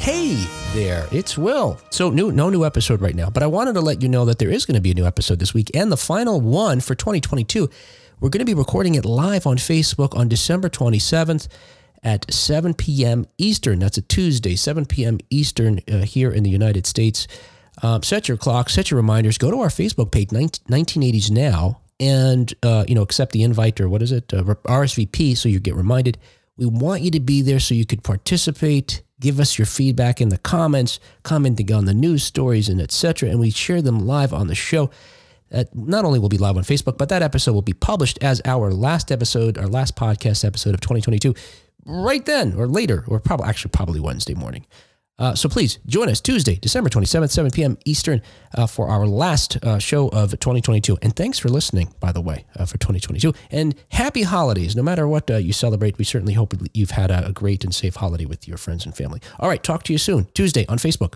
Hey there, it's Will. So new, no new episode right now, but I wanted to let you know that there is going to be a new episode this week and the final one for 2022. We're going to be recording it live on Facebook on December 27th at 7 p.m. Eastern. That's a Tuesday, 7 p.m. Eastern uh, here in the United States. Um, set your clock, set your reminders. Go to our Facebook page, 1980s Now, and uh, you know accept the invite or what is it, uh, RSVP, so you get reminded. We want you to be there so you could participate. Give us your feedback in the comments, commenting on the news stories and etc. And we share them live on the show. That not only will be live on Facebook, but that episode will be published as our last episode, our last podcast episode of 2022, right then or later, or probably actually probably Wednesday morning. Uh, so please join us Tuesday, December 27th, 7 p.m. Eastern uh, for our last uh, show of 2022. And thanks for listening, by the way, uh, for 2022. And happy holidays. No matter what uh, you celebrate, we certainly hope you've had a, a great and safe holiday with your friends and family. All right, talk to you soon, Tuesday on Facebook.